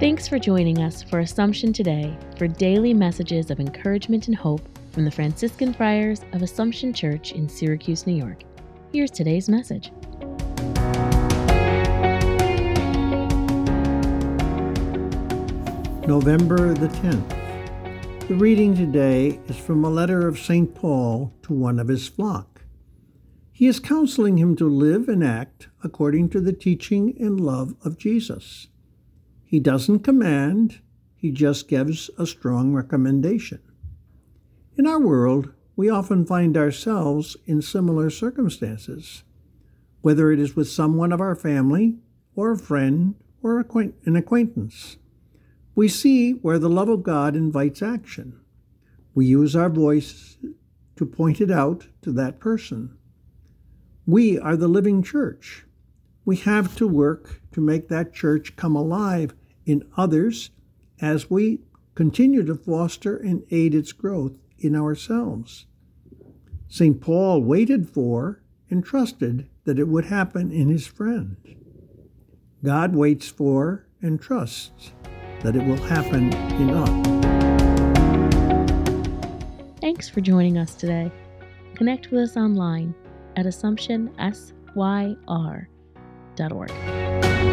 for joining us for Assumption Today for daily messages of encouragement and hope from the Franciscan Friars of Assumption Church in Syracuse, New York. Here's today's message. November the 10th. The reading today is from a letter of St. Paul to one of his flock. He is counseling him to live and act according to the teaching and love of Jesus. He doesn't command, he just gives a strong recommendation. In our world, we often find ourselves in similar circumstances, whether it is with someone of our family, or a friend, or an acquaintance. We see where the love of God invites action. We use our voice to point it out to that person. We are the living church. We have to work to make that church come alive in others as we continue to foster and aid its growth in ourselves. St. Paul waited for and trusted that it would happen in his friend. God waits for and trusts that it will happen in us. Thanks for joining us today. Connect with us online at AssumptionSYR.org.